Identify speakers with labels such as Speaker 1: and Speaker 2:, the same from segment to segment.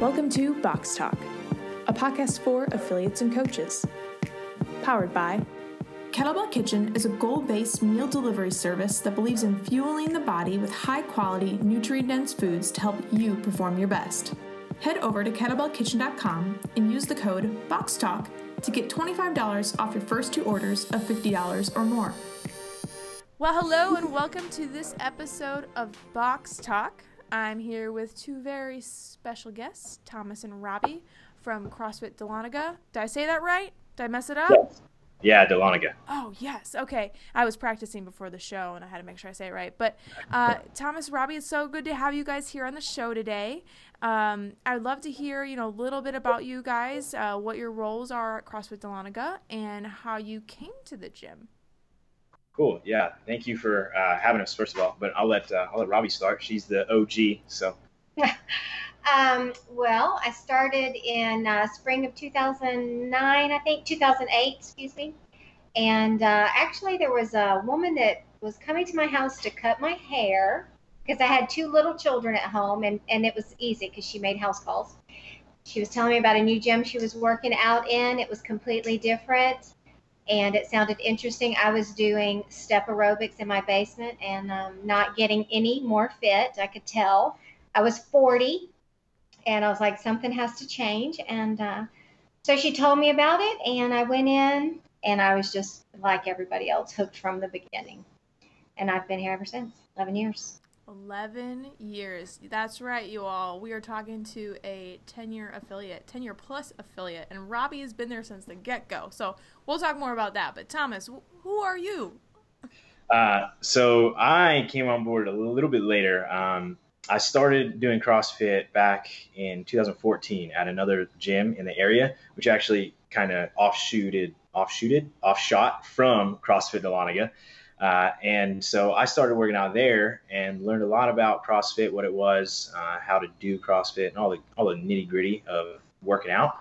Speaker 1: Welcome to Box Talk, a podcast for affiliates and coaches. Powered by Kettlebell Kitchen is a goal based meal delivery service that believes in fueling the body with high quality, nutrient dense foods to help you perform your best. Head over to kettlebellkitchen.com and use the code BOXTALK to get $25 off your first two orders of $50 or more. Well, hello and welcome to this episode of Box Talk. I'm here with two very special guests, Thomas and Robbie from CrossFit Dahlonega. Did I say that right? Did I mess it up?
Speaker 2: Yes. Yeah, Dahlonega.
Speaker 1: Oh, yes. Okay. I was practicing before the show and I had to make sure I say it right. But uh, Thomas, Robbie, it's so good to have you guys here on the show today. Um, I'd love to hear, you know, a little bit about you guys, uh, what your roles are at CrossFit Dahlonega, and how you came to the gym.
Speaker 2: Cool. Yeah. Thank you for uh, having us, first of all. But I'll let uh, I'll let Robbie start. She's the OG. So.
Speaker 3: um, well, I started in uh, spring of 2009, I think 2008. Excuse me. And uh, actually, there was a woman that was coming to my house to cut my hair because I had two little children at home, and and it was easy because she made house calls. She was telling me about a new gym she was working out in. It was completely different and it sounded interesting. I was doing step aerobics in my basement and um, not getting any more fit. I could tell. I was 40, and I was like, something has to change. And uh, so she told me about it, and I went in, and I was just like everybody else, hooked from the beginning. And I've been here ever since 11 years.
Speaker 1: 11 years. That's right, you all. We are talking to a 10 year affiliate, 10 year plus affiliate, and Robbie has been there since the get go. So we'll talk more about that. But Thomas, who are you?
Speaker 2: Uh, so I came on board a little bit later. Um, I started doing CrossFit back in 2014 at another gym in the area, which actually kind of offshooted, offshooted, offshot from CrossFit Dahlonega. Uh, and so I started working out there and learned a lot about CrossFit, what it was, uh, how to do CrossFit, and all the all the nitty gritty of working out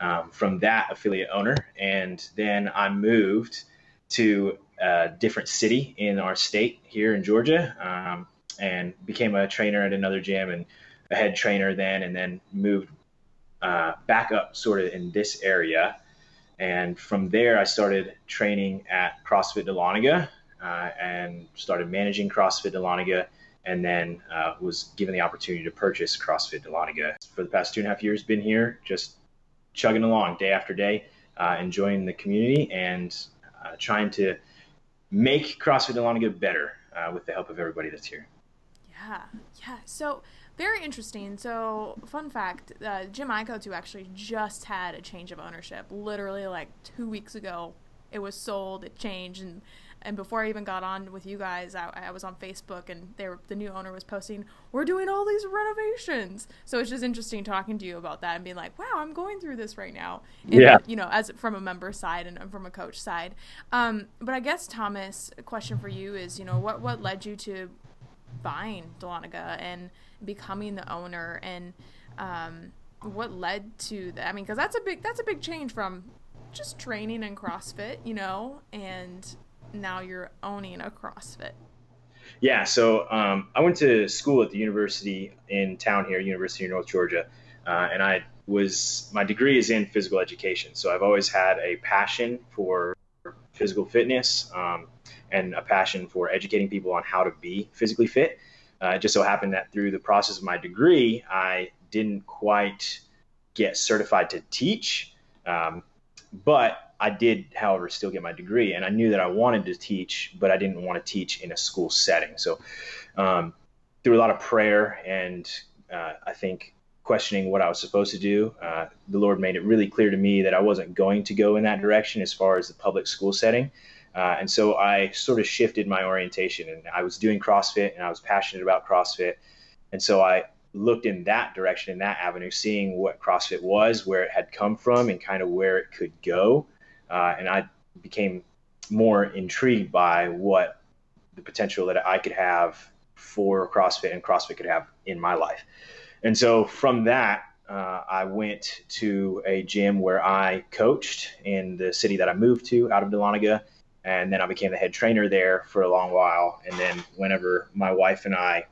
Speaker 2: um, from that affiliate owner. And then I moved to a different city in our state here in Georgia, um, and became a trainer at another gym and a head trainer then, and then moved uh, back up sort of in this area. And from there, I started training at CrossFit Dahlonega, uh, and started managing CrossFit Dahlonega, and then uh, was given the opportunity to purchase CrossFit Dahlonega. For the past two and a half years, been here, just chugging along day after day, uh, enjoying the community and uh, trying to make CrossFit Dahlonega better uh, with the help of everybody that's here.
Speaker 1: Yeah, yeah. So very interesting. So, fun fact: uh, gym I go to actually just had a change of ownership. Literally, like two weeks ago, it was sold. It changed, and and before I even got on with you guys, I, I was on Facebook and they were, the new owner was posting, "We're doing all these renovations." So it's just interesting talking to you about that and being like, "Wow, I'm going through this right now." And,
Speaker 2: yeah.
Speaker 1: You know, as from a member side and from a coach side. Um, but I guess Thomas, a question for you is, you know, what what led you to buying Dahlonega and becoming the owner and um, what led to that? I mean, because that's a big that's a big change from just training and CrossFit, you know, and now you're owning a CrossFit?
Speaker 2: Yeah, so um, I went to school at the university in town here, University of North Georgia, uh, and I was my degree is in physical education. So I've always had a passion for physical fitness um, and a passion for educating people on how to be physically fit. Uh, it just so happened that through the process of my degree, I didn't quite get certified to teach, um, but I did, however, still get my degree, and I knew that I wanted to teach, but I didn't want to teach in a school setting. So, um, through a lot of prayer and uh, I think questioning what I was supposed to do, uh, the Lord made it really clear to me that I wasn't going to go in that direction as far as the public school setting. Uh, and so I sort of shifted my orientation, and I was doing CrossFit, and I was passionate about CrossFit, and so I looked in that direction, in that avenue, seeing what CrossFit was, where it had come from, and kind of where it could go uh, and I became more intrigued by what the potential that I could have for CrossFit and CrossFit could have in my life. And so from that, uh, I went to a gym where I coached in the city that I moved to out of Dahlonega. And then I became the head trainer there for a long while. And then whenever my wife and I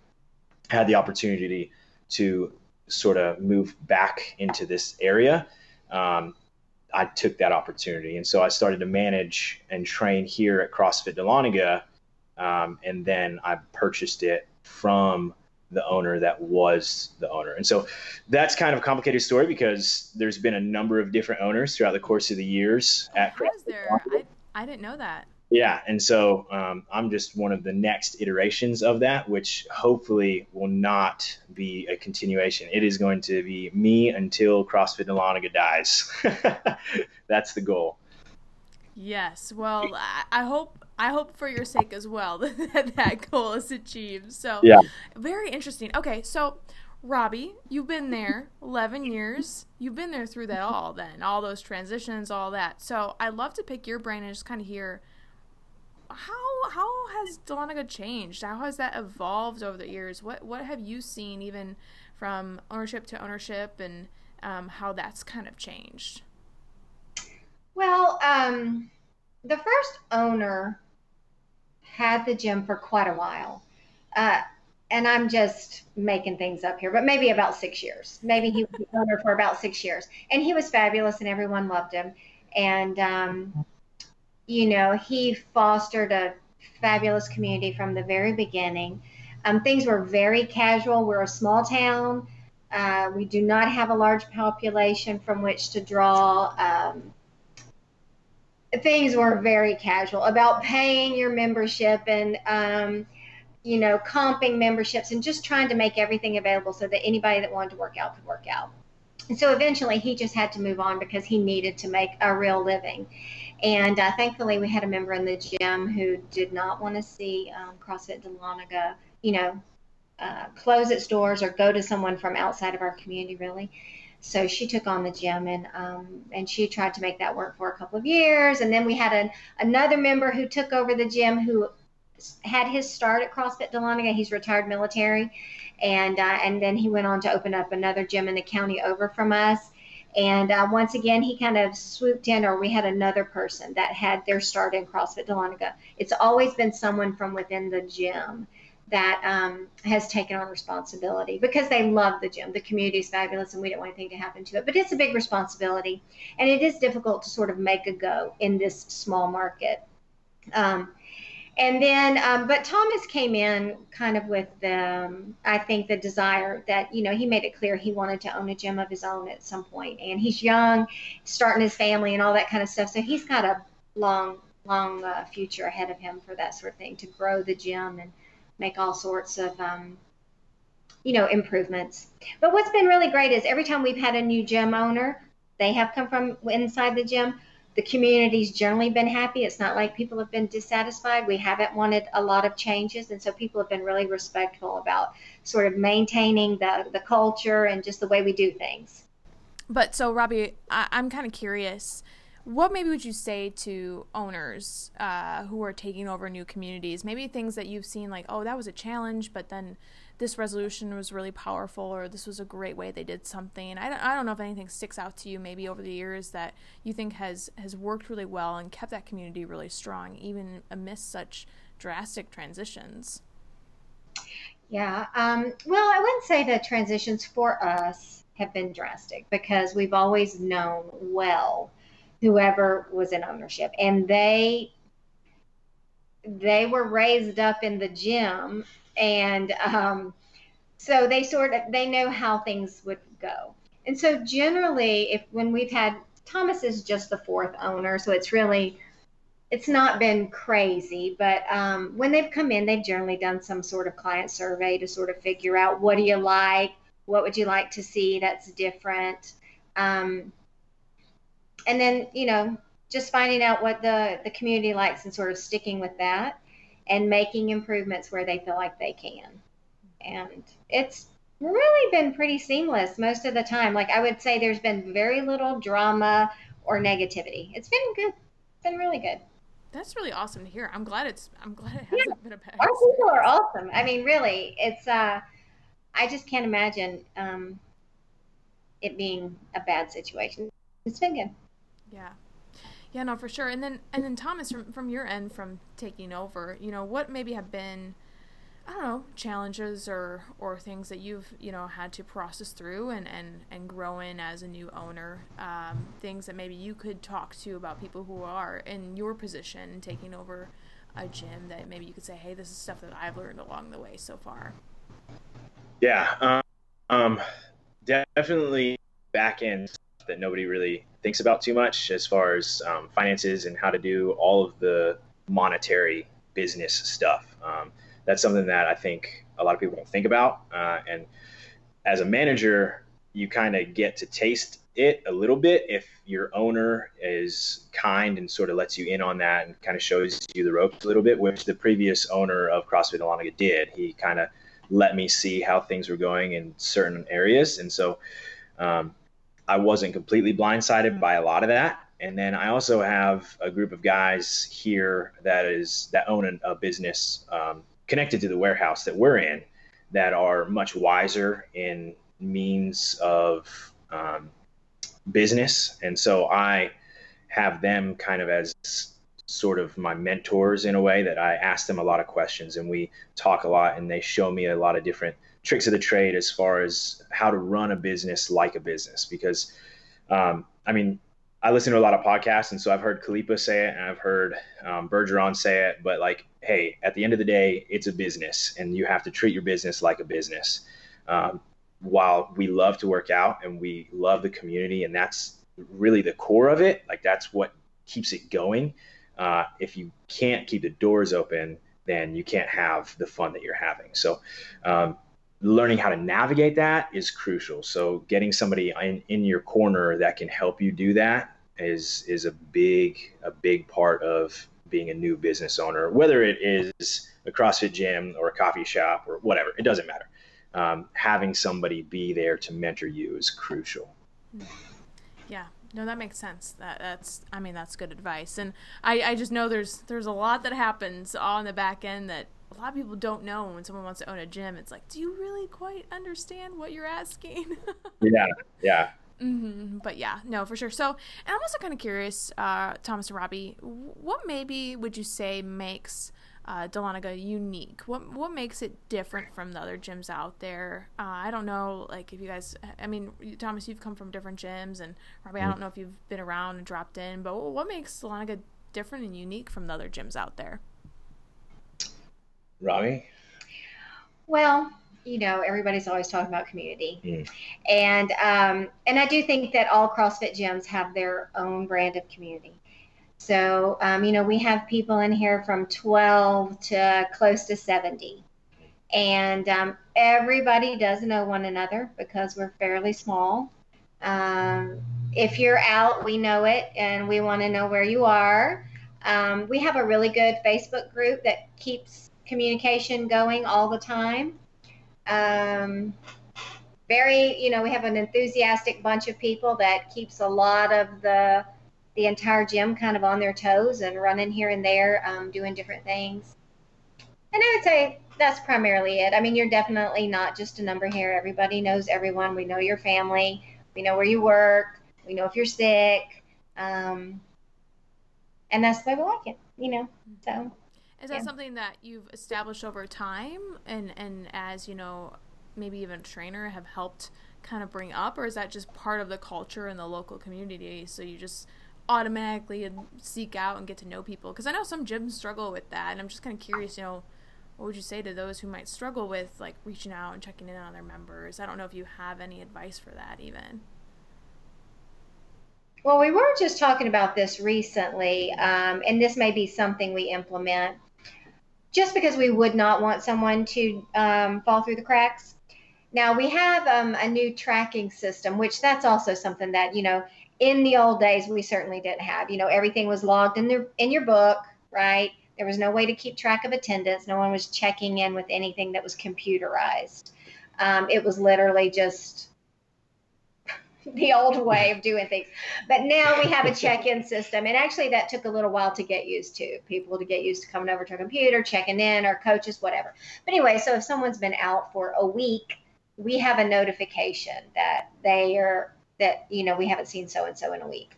Speaker 2: had the opportunity to sort of move back into this area, um, I took that opportunity. And so I started to manage and train here at CrossFit Dahlonega. Um, and then I purchased it from the owner that was the owner. And so that's kind of a complicated story because there's been a number of different owners throughout the course of the years. At
Speaker 1: there? I, I didn't know that.
Speaker 2: Yeah, and so um, I'm just one of the next iterations of that, which hopefully will not be a continuation. It is going to be me until CrossFit Dahlonega dies. That's the goal.
Speaker 1: Yes. Well, I hope I hope for your sake as well that that goal is achieved. So
Speaker 2: yeah,
Speaker 1: very interesting. Okay, so Robbie, you've been there 11 years. You've been there through that all then, all those transitions, all that. So I'd love to pick your brain and just kind of hear how how has Dahlonega changed? How has that evolved over the years? What what have you seen even from ownership to ownership and um, how that's kind of changed?
Speaker 3: Well, um, the first owner had the gym for quite a while. Uh, and I'm just making things up here, but maybe about six years. Maybe he was the owner for about six years. And he was fabulous and everyone loved him. And um, you know, he fostered a fabulous community from the very beginning. Um, things were very casual. We're a small town. Uh, we do not have a large population from which to draw. Um, things were very casual about paying your membership and, um, you know, comping memberships and just trying to make everything available so that anybody that wanted to work out could work out. And so eventually he just had to move on because he needed to make a real living. And uh, thankfully, we had a member in the gym who did not want to see um, CrossFit Dahlonega, you know, uh, close its doors or go to someone from outside of our community, really. So she took on the gym and um, and she tried to make that work for a couple of years. And then we had an, another member who took over the gym who had his start at CrossFit Dahlonega. He's retired military, and uh, and then he went on to open up another gym in the county over from us. And uh, once again, he kind of swooped in, or we had another person that had their start in CrossFit Dahlonega. It's always been someone from within the gym that um, has taken on responsibility because they love the gym. The community is fabulous, and we don't want anything to happen to it. But it's a big responsibility, and it is difficult to sort of make a go in this small market. Um, and then um, but thomas came in kind of with the um, i think the desire that you know he made it clear he wanted to own a gym of his own at some point. And he's young starting his family and all that kind of stuff. So he's got a long long uh, future ahead of him for that sort of thing to grow the gym and make all sorts of um, you know improvements. But what's been really great is every time we've had a new gym owner they have come from inside the gym the community's generally been happy. It's not like people have been dissatisfied. We haven't wanted a lot of changes, and so people have been really respectful about sort of maintaining the the culture and just the way we do things.
Speaker 1: But so, Robbie, I, am kind of curious. What maybe would you say to owners uh, who are taking over new communities? Maybe things that you've seen, like, oh, that was a challenge, but then this resolution was really powerful or this was a great way they did something. I don't, I don't know if anything sticks out to you maybe over the years that you think has, has worked really well and kept that community really strong, even amidst such drastic transitions.
Speaker 3: Yeah. Um, well, I wouldn't say the transitions for us have been drastic because we've always known well whoever was in ownership and they they were raised up in the gym and um, so they sort of they know how things would go. And so generally, if when we've had Thomas is just the fourth owner, so it's really it's not been crazy, but um, when they've come in, they've generally done some sort of client survey to sort of figure out what do you like, what would you like to see that's different, um, and then you know just finding out what the the community likes and sort of sticking with that and making improvements where they feel like they can. And it's really been pretty seamless most of the time. Like I would say there's been very little drama or negativity. It's been good. It's been really good.
Speaker 1: That's really awesome to hear. I'm glad it's I'm glad it hasn't
Speaker 3: yeah.
Speaker 1: been a bad.
Speaker 3: Our people are awesome. I mean, really, it's uh I just can't imagine um it being a bad situation. It's been good.
Speaker 1: Yeah. Yeah, no, for sure. And then and then Thomas, from from your end, from taking over, you know, what maybe have been I don't know challenges or or things that you've you know had to process through and and and grow in as a new owner. Um, things that maybe you could talk to about people who are in your position taking over a gym that maybe you could say, hey, this is stuff that I've learned along the way so far.
Speaker 2: Yeah, um, um definitely back end that nobody really thinks about too much as far as um, finances and how to do all of the monetary business stuff. Um, that's something that I think a lot of people don't think about. Uh, and as a manager, you kind of get to taste it a little bit if your owner is kind and sort of lets you in on that and kind of shows you the ropes a little bit, which the previous owner of CrossFit Dahlonega did. He kind of let me see how things were going in certain areas. And so um, I wasn't completely blindsided by a lot of that. And then I also have a group of guys here that is that own a, a business um, connected to the warehouse that we're in that are much wiser in means of um, business. And so I have them kind of as sort of my mentors in a way that I ask them a lot of questions and we talk a lot and they show me a lot of different tricks of the trade as far as how to run a business like a business. Because, um, I mean, I listen to a lot of podcasts, and so I've heard Khalipa say it, and I've heard um, Bergeron say it. But like, hey, at the end of the day, it's a business, and you have to treat your business like a business. Um, while we love to work out and we love the community, and that's really the core of it. Like that's what keeps it going. Uh, if you can't keep the doors open, then you can't have the fun that you're having. So, um, learning how to navigate that is crucial. So getting somebody in, in your corner that can help you do that is is a big a big part of being a new business owner, whether it is a CrossFit gym or a coffee shop or whatever. It doesn't matter. Um, having somebody be there to mentor you is crucial.
Speaker 1: Yeah, no, that makes sense. That that's I mean that's good advice, and I I just know there's there's a lot that happens on the back end that lot of people don't know when someone wants to own a gym. It's like, do you really quite understand what you're asking?
Speaker 2: yeah, yeah.
Speaker 1: Mm-hmm. But yeah, no, for sure. So, and I'm also kind of curious, uh, Thomas and Robbie, what maybe would you say makes uh, Dahlonega unique? What what makes it different from the other gyms out there? Uh, I don't know, like if you guys, I mean, Thomas, you've come from different gyms, and Robbie, mm-hmm. I don't know if you've been around and dropped in, but what makes Dahlonega different and unique from the other gyms out there?
Speaker 2: Robbie?
Speaker 3: Well, you know, everybody's always talking about community, mm. and um, and I do think that all CrossFit gyms have their own brand of community. So, um, you know, we have people in here from 12 to close to 70, and um, everybody does know one another because we're fairly small. Um, if you're out, we know it, and we want to know where you are. Um, we have a really good Facebook group that keeps communication going all the time. Um, very, you know, we have an enthusiastic bunch of people that keeps a lot of the the entire gym kind of on their toes and running here and there, um, doing different things. And I would say that's primarily it. I mean, you're definitely not just a number here. Everybody knows everyone. We know your family. We know where you work. We know if you're sick. Um, and that's the way we like it, you know. So
Speaker 1: is that yeah. something that you've established over time and and as, you know, maybe even a trainer have helped kind of bring up? Or is that just part of the culture in the local community so you just automatically seek out and get to know people? Because i know some gyms struggle with that and i'm just kind of curious you know what would you say to those who might struggle with like reaching out and checking in on their members? I don't know if you have any advice for that even.
Speaker 3: Well we were just talking about this recently um, and this may be something we implement just because we would not want someone to um, fall through the cracks. Now we have um, a new tracking system, which that's also something that you know in the old days we certainly didn't have. You know everything was logged in their in your book, right? There was no way to keep track of attendance. No one was checking in with anything that was computerized. Um, it was literally just the old way of doing things. But now we have a check-in system, and actually that took a little while to get used to. People to get used to coming over to a computer, checking in, or coaches, whatever. But anyway, so if someone's been out for a week, we have a notification that they are that you know we haven't seen so and so in a week,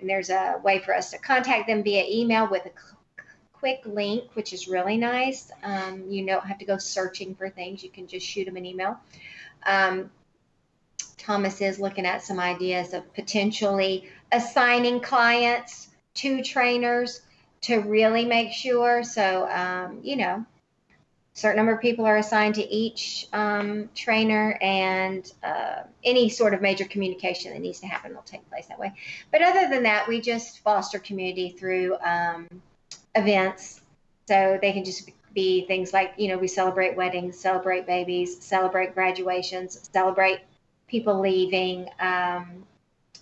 Speaker 3: and there's a way for us to contact them via email with a quick link, which is really nice. Um, you don't have to go searching for things. You can just shoot them an email. Um, Thomas is looking at some ideas of potentially assigning clients to trainers to really make sure. So, um, you know, certain number of people are assigned to each um, trainer and uh, any sort of major communication that needs to happen will take place that way but other than that we just foster community through um, events so they can just be things like you know we celebrate weddings celebrate babies celebrate graduations celebrate people leaving um,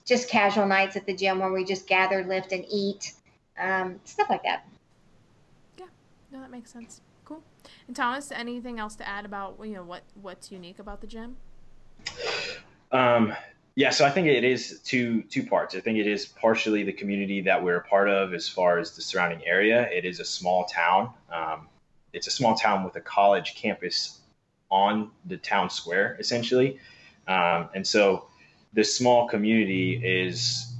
Speaker 3: just casual nights at the gym where we just gather lift and eat um, stuff like that
Speaker 1: yeah no that makes sense Cool. and Thomas, anything else to add about you know what what's unique about the gym?
Speaker 2: Um, yeah, so I think it is two two parts. I think it is partially the community that we're a part of, as far as the surrounding area. It is a small town. Um, it's a small town with a college campus on the town square, essentially, um, and so this small community is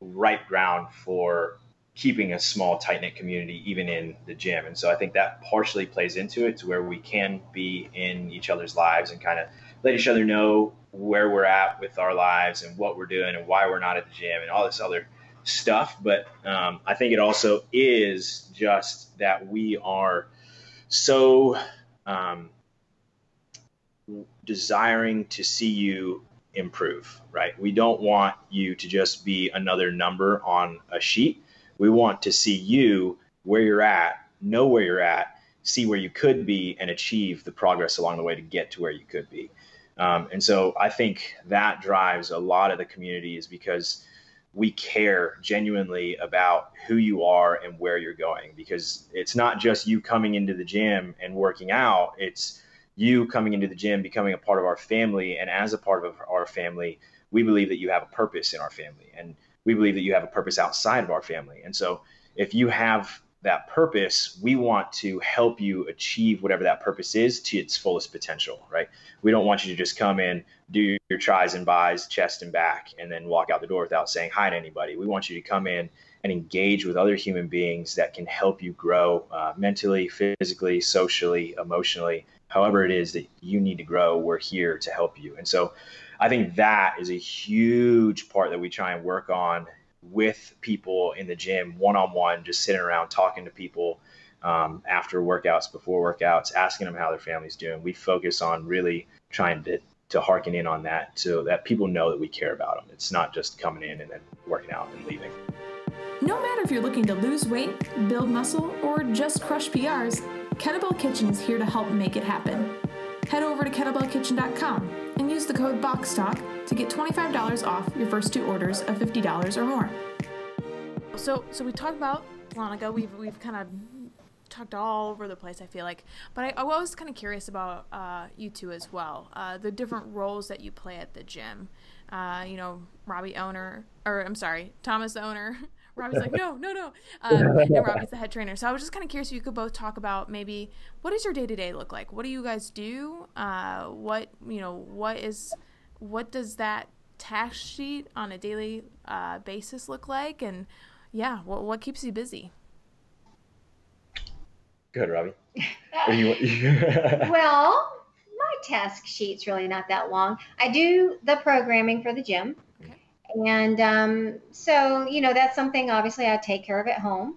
Speaker 2: ripe ground for keeping a small, tight knit community, even in the gym. And so I think that partially plays into it to where we can be in each other's lives and kind of let each other know where we're at with our lives and what we're doing and why we're not at the gym and all this other stuff. But um, I think it also is just that we are so um, desiring to see you improve, right? We don't want you to just be another number on a sheet we want to see you where you're at, know where you're at, see where you could be, and achieve the progress along the way to get to where you could be. Um, and so I think that drives a lot of the community is because we care genuinely about who you are and where you're going because it's not just you coming into the gym and working out it's you coming into the gym becoming a part of our family and as a part of our family we believe that you have a purpose in our family and we believe that you have a purpose outside of our family. And so if you have that purpose, we want to help you achieve whatever that purpose is to its fullest potential, right? We don't want you to just come in, do your tris and bis, chest and back, and then walk out the door without saying hi to anybody. We want you to come in and engage with other human beings that can help you grow uh, mentally, physically, socially, emotionally, however it is that you need to grow. We're here to help you. And so I think that is a huge part that we try and work on with people in the gym, one on one, just sitting around talking to people um, after workouts, before workouts, asking them how their family's doing. We focus on really trying to to harken in on that so that people know that we care about them. It's not just coming in and then working out and leaving.
Speaker 1: No matter if you're looking to lose weight, build muscle, or just crush PRs, Kettlebell Kitchen is here to help make it happen. Head over to kettlebellkitchen.com and use the code BOXTALK to get $25 off your first two orders of $50 or more. So, so we talked about Dahlonega. We've we've kind of talked all over the place. I feel like, but I, I was kind of curious about uh, you two as well. Uh, the different roles that you play at the gym. Uh, you know, Robbie owner, or I'm sorry, Thomas owner. Robbie's like, no, no, no. Um, and Robbie's the head trainer. So I was just kind of curious if you could both talk about maybe what does your day to day look like? What do you guys do? Uh, what you know, what is, what does that task sheet on a daily uh, basis look like? And yeah, what what keeps you busy?
Speaker 2: Good, Robbie.
Speaker 3: well, my task sheet's really not that long. I do the programming for the gym. And um, so, you know, that's something obviously I take care of at home.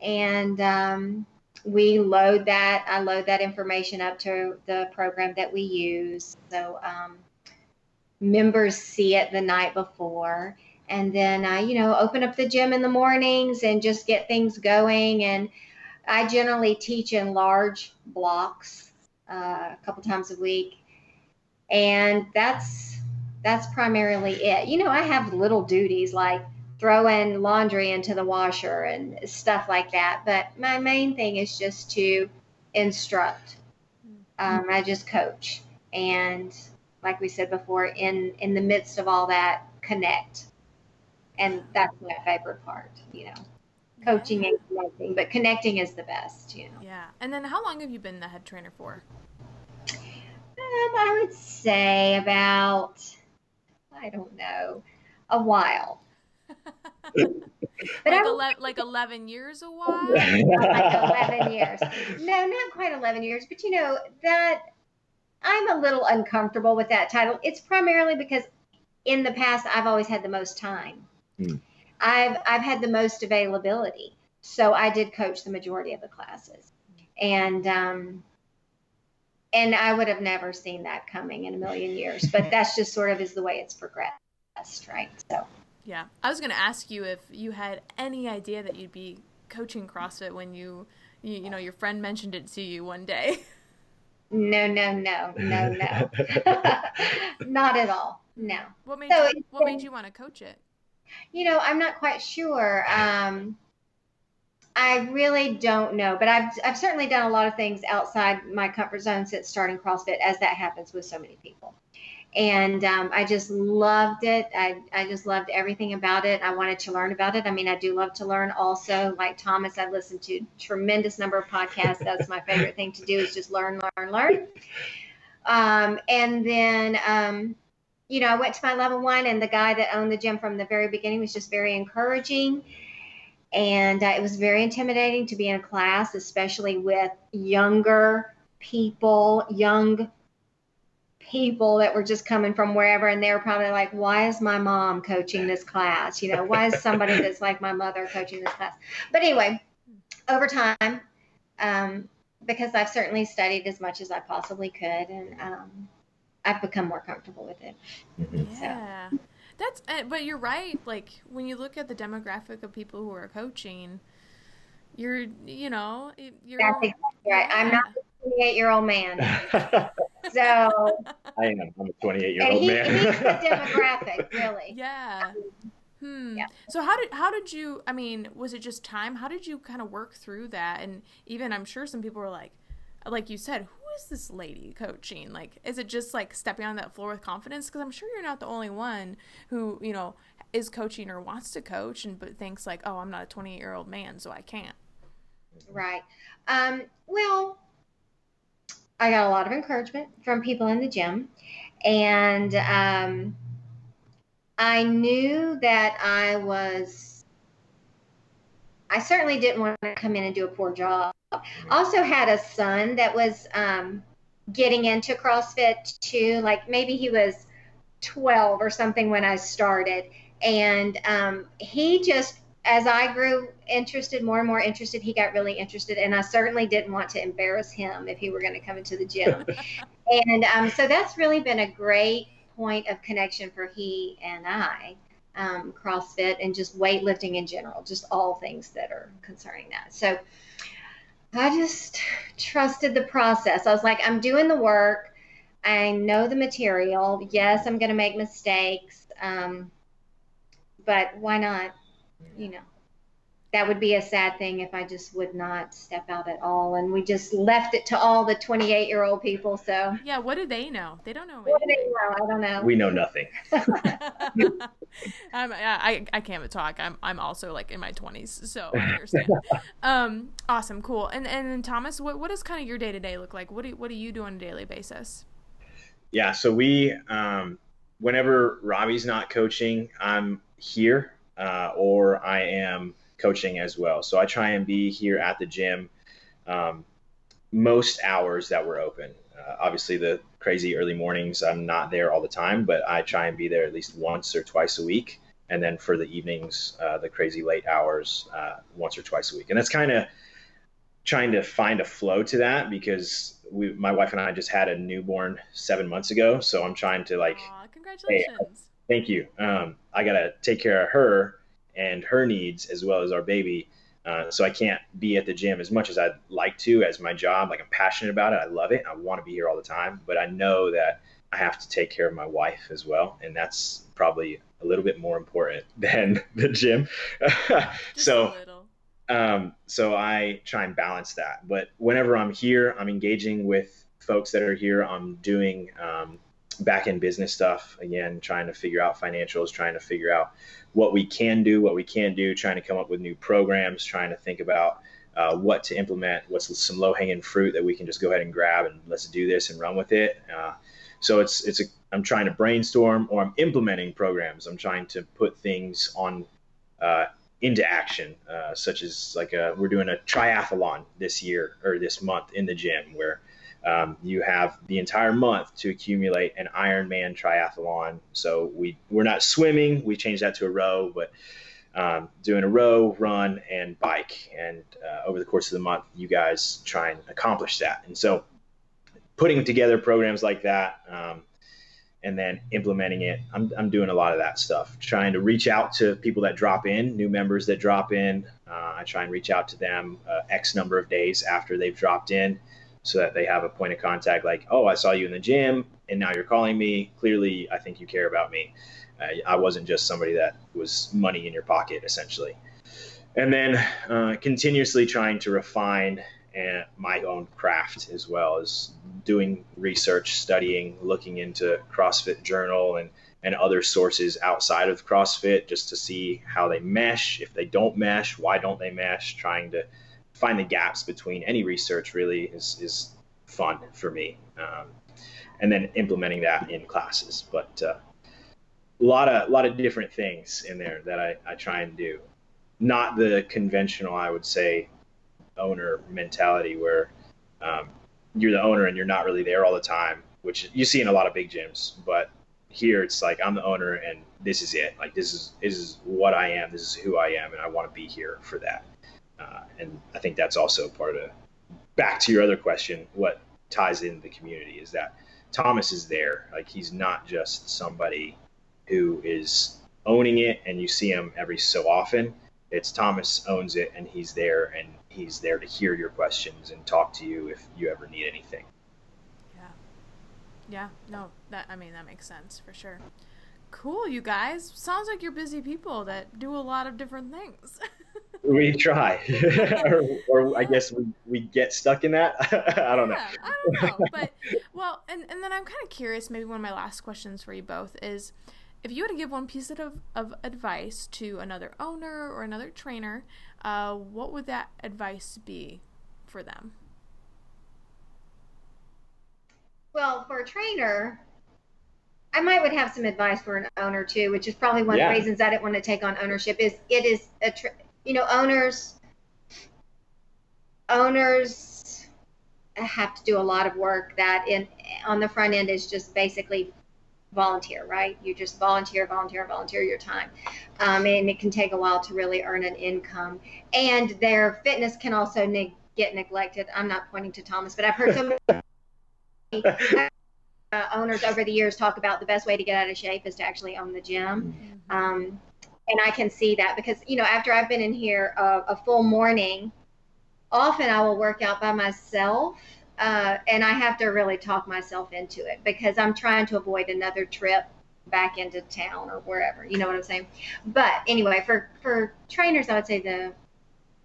Speaker 3: And um, we load that, I load that information up to the program that we use. So um, members see it the night before. And then I, you know, open up the gym in the mornings and just get things going. And I generally teach in large blocks uh, a couple times a week. And that's that's primarily it. You know, I have little duties like throwing laundry into the washer and stuff like that, but my main thing is just to instruct. Um, I just coach, and like we said before, in in the midst of all that, connect, and that's my favorite part. You know, coaching and connecting, but connecting is the best. You know.
Speaker 1: Yeah, and then how long have you been the head trainer for? Um,
Speaker 3: I would say about I don't know, a while.
Speaker 1: like, I, 11, like 11 years a while?
Speaker 3: like 11 years. No, not quite 11 years, but you know, that I'm a little uncomfortable with that title. It's primarily because in the past I've always had the most time. Hmm. I've I've had the most availability. So I did coach the majority of the classes. And um and I would have never seen that coming in a million years, but that's just sort of is the way it's progressed, right? So
Speaker 1: yeah. I was going to ask you if you had any idea that you'd be coaching CrossFit when you, you, you know, your friend mentioned it to you one day.
Speaker 3: No, no, no, no, no. not at all. No.
Speaker 1: What made so you, what made you want to coach it?
Speaker 3: You know, I'm not quite sure. Um, I really don't know, but I've I've certainly done a lot of things outside my comfort zone since starting CrossFit, as that happens with so many people and um, I just loved it. I, I just loved everything about it. I wanted to learn about it. I mean, I do love to learn also. Like Thomas, I've listened to tremendous number of podcasts. That's my favorite thing to do is just learn, learn, learn. Um, and then, um, you know, I went to my level one, and the guy that owned the gym from the very beginning was just very encouraging. And uh, it was very intimidating to be in a class, especially with younger people, young people that were just coming from wherever and they were probably like why is my mom coaching this class you know why is somebody that's like my mother coaching this class but anyway over time um, because i've certainly studied as much as i possibly could and um, i've become more comfortable with it
Speaker 1: mm-hmm. yeah so. That's uh, but you're right like when you look at the demographic of people who are coaching you're you know you're
Speaker 3: that's exactly right i'm not a 28 year old man. so
Speaker 2: I am. I'm a 28 year old man.
Speaker 3: He's the demographic, really.
Speaker 1: Yeah. Hmm. Yeah. So how did how did you? I mean, was it just time? How did you kind of work through that? And even I'm sure some people were like, like you said, who is this lady coaching? Like, is it just like stepping on that floor with confidence? Because I'm sure you're not the only one who you know is coaching or wants to coach and but thinks like, oh, I'm not a 28 year old man, so I can't.
Speaker 3: Right. Um, well, I got a lot of encouragement from people in the gym. And um, I knew that I was, I certainly didn't want to come in and do a poor job. Also had a son that was um, getting into CrossFit too. Like maybe he was 12 or something when I started. And um, he just as I grew interested, more and more interested, he got really interested. And I certainly didn't want to embarrass him if he were going to come into the gym. and um, so that's really been a great point of connection for he and I. Um, CrossFit and just weightlifting in general, just all things that are concerning that. So I just trusted the process. I was like, I'm doing the work. I know the material. Yes, I'm going to make mistakes. Um, but why not? you know, that would be a sad thing if I just would not step out at all. And we just left it to all the 28 year old people. So
Speaker 1: yeah, what do they know? They don't know.
Speaker 3: What do they know? I don't know.
Speaker 2: We know nothing.
Speaker 1: I'm, I, I can't talk. I'm, I'm also like in my 20s, so I understand. um, awesome, cool. And and Thomas, what what does kind of your day to day look like? What do what do you do on a daily basis?
Speaker 2: Yeah, so we um, whenever Robbie's not coaching, I'm here uh, or I am coaching as well. So I try and be here at the gym um, most hours that we're open. Uh, obviously, the crazy early mornings, I'm not there all the time, but I try and be there at least once or twice a week. And then for the evenings, uh, the crazy late hours, uh, once or twice a week. And that's kind of trying to find a flow to that because we, my wife and I just had a newborn seven months ago. So I'm trying to like,
Speaker 1: Aww, congratulations. Hey,
Speaker 2: Thank you. Um, I got to take care of her and her needs as well as our baby. Uh, so I can't be at the gym as much as I'd like to as my job. Like I'm passionate about it. I love it. I want to be here all the time, but I know that I have to take care of my wife as well. And that's probably a little bit more important than the gym. so, um, so I try and balance that. But whenever I'm here, I'm engaging with folks that are here. I'm doing, um, back end business stuff again trying to figure out financials trying to figure out what we can do what we can't do trying to come up with new programs trying to think about uh, what to implement what's some low hanging fruit that we can just go ahead and grab and let's do this and run with it. Uh, so it's it's a i'm trying to brainstorm or i'm implementing programs. I'm trying to put things on uh, into action, uh, such as like a, we're doing a triathlon this year or this month in the gym where um, you have the entire month to accumulate an Ironman triathlon. So we we're not swimming, we changed that to a row, but um, doing a row, run, and bike. And uh, over the course of the month, you guys try and accomplish that. And so putting together programs like that. Um, and then implementing it. I'm, I'm doing a lot of that stuff, trying to reach out to people that drop in, new members that drop in. Uh, I try and reach out to them uh, X number of days after they've dropped in so that they have a point of contact like, oh, I saw you in the gym and now you're calling me. Clearly, I think you care about me. Uh, I wasn't just somebody that was money in your pocket, essentially. And then uh, continuously trying to refine and my own craft as well as doing research, studying, looking into CrossFit Journal and and other sources outside of CrossFit just to see how they mesh. If they don't mesh, why don't they mesh? Trying to find the gaps between any research really is is fun for me. Um, and then implementing that in classes, but uh, a lot of a lot of different things in there that I, I try and do. Not the conventional, I would say, owner mentality where um, you're the owner and you're not really there all the time, which you see in a lot of big gyms. But here it's like I'm the owner and this is it. Like this is this is what I am. This is who I am, and I want to be here for that. Uh, and I think that's also part of back to your other question. What ties in the community is that Thomas is there. Like he's not just somebody who is owning it and you see him every so often. It's Thomas owns it and he's there and he's there to hear your questions and talk to you if you ever need anything.
Speaker 1: Yeah. Yeah, no, that I mean that makes sense for sure. Cool, you guys. Sounds like you're busy people that do a lot of different things.
Speaker 2: we try, or, or, I guess we, we get stuck in that. I don't
Speaker 1: yeah, know. I don't know, but well, and and then I'm kind of curious. Maybe one of my last questions for you both is, if you had to give one piece of of advice to another owner or another trainer uh, what would that advice be for them?
Speaker 3: Well, for a trainer, I might would have some advice for an owner too, which is probably one yeah. of the reasons I didn't want to take on ownership. Is it is a tra- you know owners owners have to do a lot of work that in on the front end is just basically volunteer, right? You just volunteer, volunteer, volunteer your time. Um, and it can take a while to really earn an income. And their fitness can also ne- get neglected. I'm not pointing to Thomas, but I've heard so many uh, owners over the years talk about the best way to get out of shape is to actually own the gym. Mm-hmm. Um, and I can see that because, you know, after I've been in here a full morning, often I will work out by myself uh, and I have to really talk myself into it because I'm trying to avoid another trip back into town or wherever. You know what I'm saying? But anyway, for for trainers, I would say the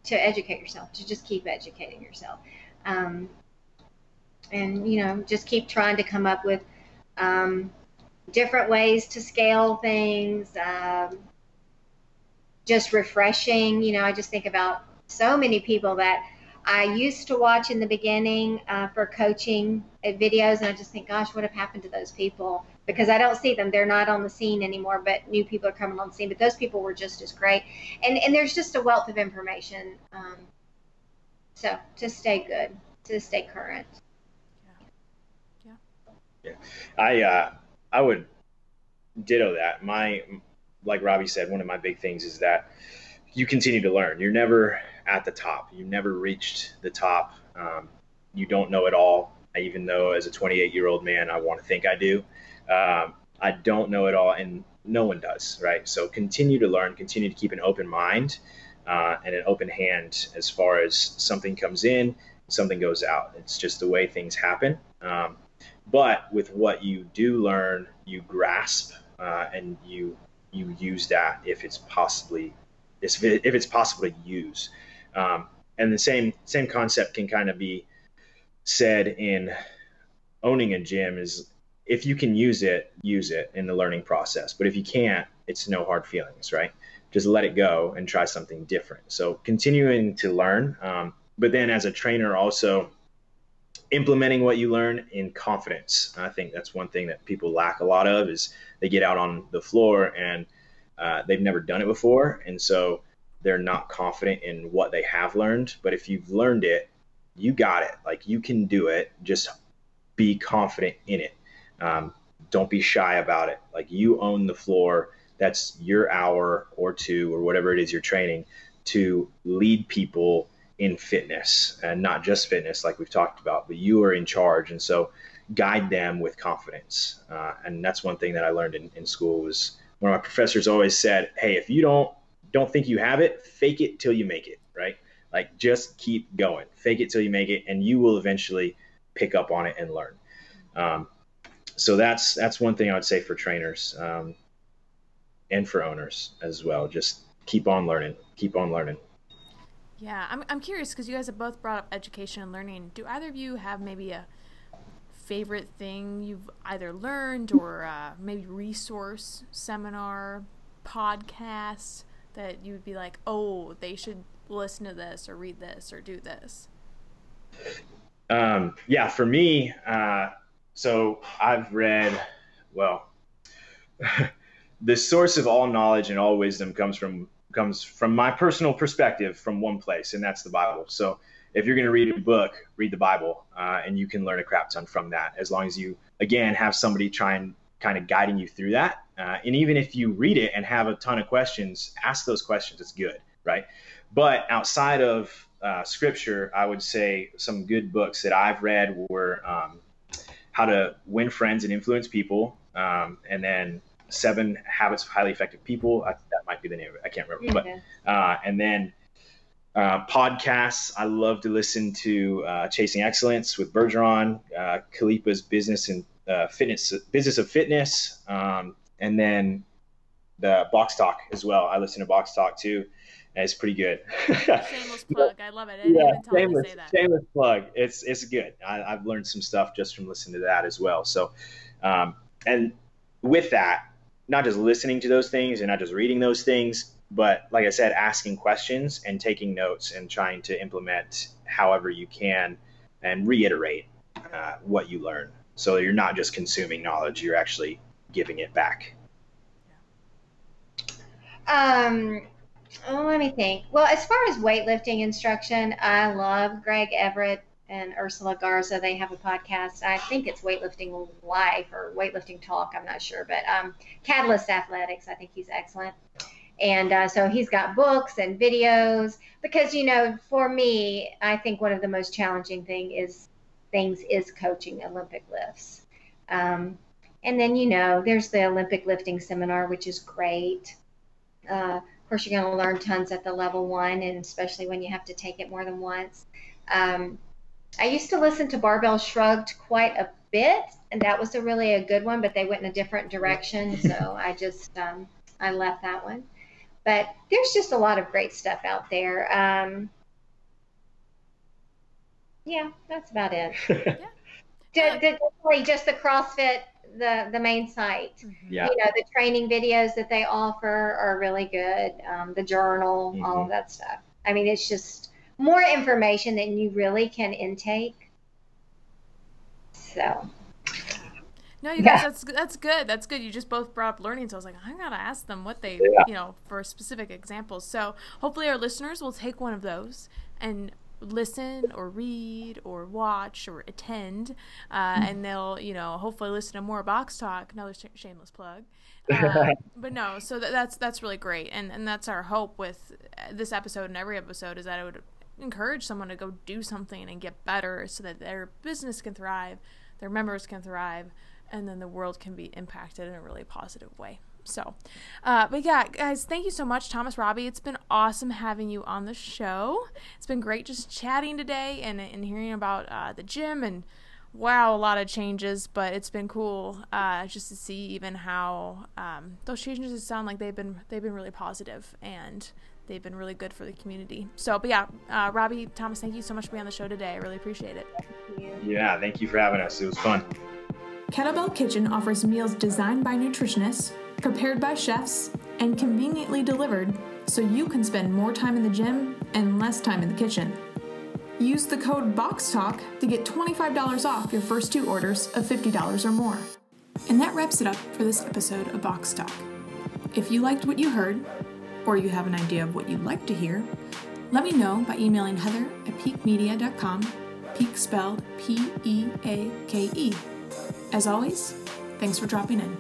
Speaker 3: to educate yourself, to just keep educating yourself, um, and you know, just keep trying to come up with um, different ways to scale things. Um, just refreshing. You know, I just think about so many people that I used to watch in the beginning uh, for coaching videos, and I just think, gosh, what have happened to those people? Because I don't see them; they're not on the scene anymore. But new people are coming on the scene. But those people were just as great, and and there's just a wealth of information. Um, so to stay good, to stay current.
Speaker 2: Yeah. Yeah. yeah. I uh, I would ditto that. My like Robbie said, one of my big things is that you continue to learn. You're never at the top. You never reached the top. Um, you don't know it all. Even though as a 28 year old man, I want to think I do. Um, I don't know it all, and no one does, right? So continue to learn, continue to keep an open mind uh, and an open hand as far as something comes in, something goes out. It's just the way things happen. Um, but with what you do learn, you grasp uh, and you you use that if it's possibly if it's possible to use. Um, and the same same concept can kind of be said in owning a gym is if you can use it, use it in the learning process. But if you can't, it's no hard feelings, right? Just let it go and try something different. So continuing to learn, um, but then as a trainer also implementing what you learn in confidence. I think that's one thing that people lack a lot of is they get out on the floor and uh, they've never done it before, and so they're not confident in what they have learned. But if you've learned it, you got it. Like you can do it. Just be confident in it. Um, don't be shy about it. Like you own the floor. That's your hour or two or whatever it is you're training to lead people in fitness and not just fitness like we've talked about, but you are in charge. And so guide them with confidence. Uh, and that's one thing that I learned in, in school was one of my professors always said, Hey, if you don't, don't think you have it, fake it till you make it. Right. Like just keep going, fake it till you make it, and you will eventually pick up on it and learn. Um, so that's that's one thing I would say for trainers um, and for owners as well. Just keep on learning, keep on learning.
Speaker 1: Yeah, I'm I'm curious because you guys have both brought up education and learning. Do either of you have maybe a favorite thing you've either learned or uh, maybe resource, seminar, podcast that you would be like, oh, they should listen to this or read this or do this?
Speaker 2: Um, yeah, for me, uh, so I've read, well, the source of all knowledge and all wisdom comes from comes from my personal perspective from one place, and that's the Bible. So if you're going to read a book, read the Bible, uh, and you can learn a crap ton from that. As long as you, again, have somebody try and kind of guiding you through that. Uh, and even if you read it and have a ton of questions, ask those questions. It's good, right? But outside of uh, scripture, I would say some good books that I've read were um, How to Win Friends and Influence People, um, and then Seven Habits of Highly Effective People. I, that might be the name of it. I can't remember. But uh, and then uh, podcasts. I love to listen to uh, Chasing Excellence with Bergeron, uh, Khalipa's Business and uh, Fitness, Business of Fitness, um, and then the Box Talk as well. I listen to Box Talk too. And it's pretty good.
Speaker 1: shameless plug. I love it. I yeah,
Speaker 2: shameless, shameless plug. It's it's good. I, have learned some stuff just from listening to that as well. So, um, and with that, not just listening to those things and not just reading those things, but like I said, asking questions and taking notes and trying to implement however you can and reiterate uh, what you learn. So you're not just consuming knowledge, you're actually giving it back.
Speaker 3: Um, oh, let me think. Well, as far as weightlifting instruction, I love Greg Everett and Ursula Garza. They have a podcast. I think it's Weightlifting Life or Weightlifting Talk. I'm not sure, but um, Catalyst Athletics. I think he's excellent. And uh, so he's got books and videos because you know, for me, I think one of the most challenging thing is things is coaching Olympic lifts. Um, and then you know, there's the Olympic lifting seminar, which is great. Uh, of course, you're going to learn tons at the level one, and especially when you have to take it more than once. Um, I used to listen to Barbell Shrugged quite a bit, and that was a really a good one, but they went in a different direction, so I just um, I left that one. But there's just a lot of great stuff out there. Um, yeah, that's about it. yeah. Definitely just the CrossFit, the the main site.
Speaker 2: Mm-hmm. Yeah.
Speaker 3: You know, the training videos that they offer are really good. Um, the journal, mm-hmm. all of that stuff. I mean, it's just more information than you really can intake. So
Speaker 1: no, you guys, yeah. that's that's good. That's good. You just both brought up learning, so I was like, I gotta ask them what they, yeah. you know, for specific examples. So hopefully our listeners will take one of those and listen or read or watch or attend, uh, mm-hmm. and they'll, you know, hopefully listen to more box talk. Another sh- shameless plug. Uh, but no, so th- that's that's really great, and and that's our hope with this episode and every episode is that it would encourage someone to go do something and get better, so that their business can thrive, their members can thrive and then the world can be impacted in a really positive way. So, uh, but yeah, guys, thank you so much, Thomas Robbie. It's been awesome having you on the show. It's been great just chatting today and, and hearing about uh, the gym and wow, a lot of changes, but it's been cool uh, just to see even how um, those changes sound like they've been they've been really positive and they've been really good for the community. So, but yeah, uh, Robbie, Thomas, thank you so much for being on the show today. I really appreciate it.
Speaker 2: Thank yeah, thank you for having us. It was fun.
Speaker 1: Kettlebell Kitchen offers meals designed by nutritionists, prepared by chefs, and conveniently delivered so you can spend more time in the gym and less time in the kitchen. Use the code BOXTALK to get $25 off your first two orders of $50 or more. And that wraps it up for this episode of Box Talk. If you liked what you heard, or you have an idea of what you'd like to hear, let me know by emailing heather at peakemedia.com, peake spelled P E A K E. As always, thanks for dropping in.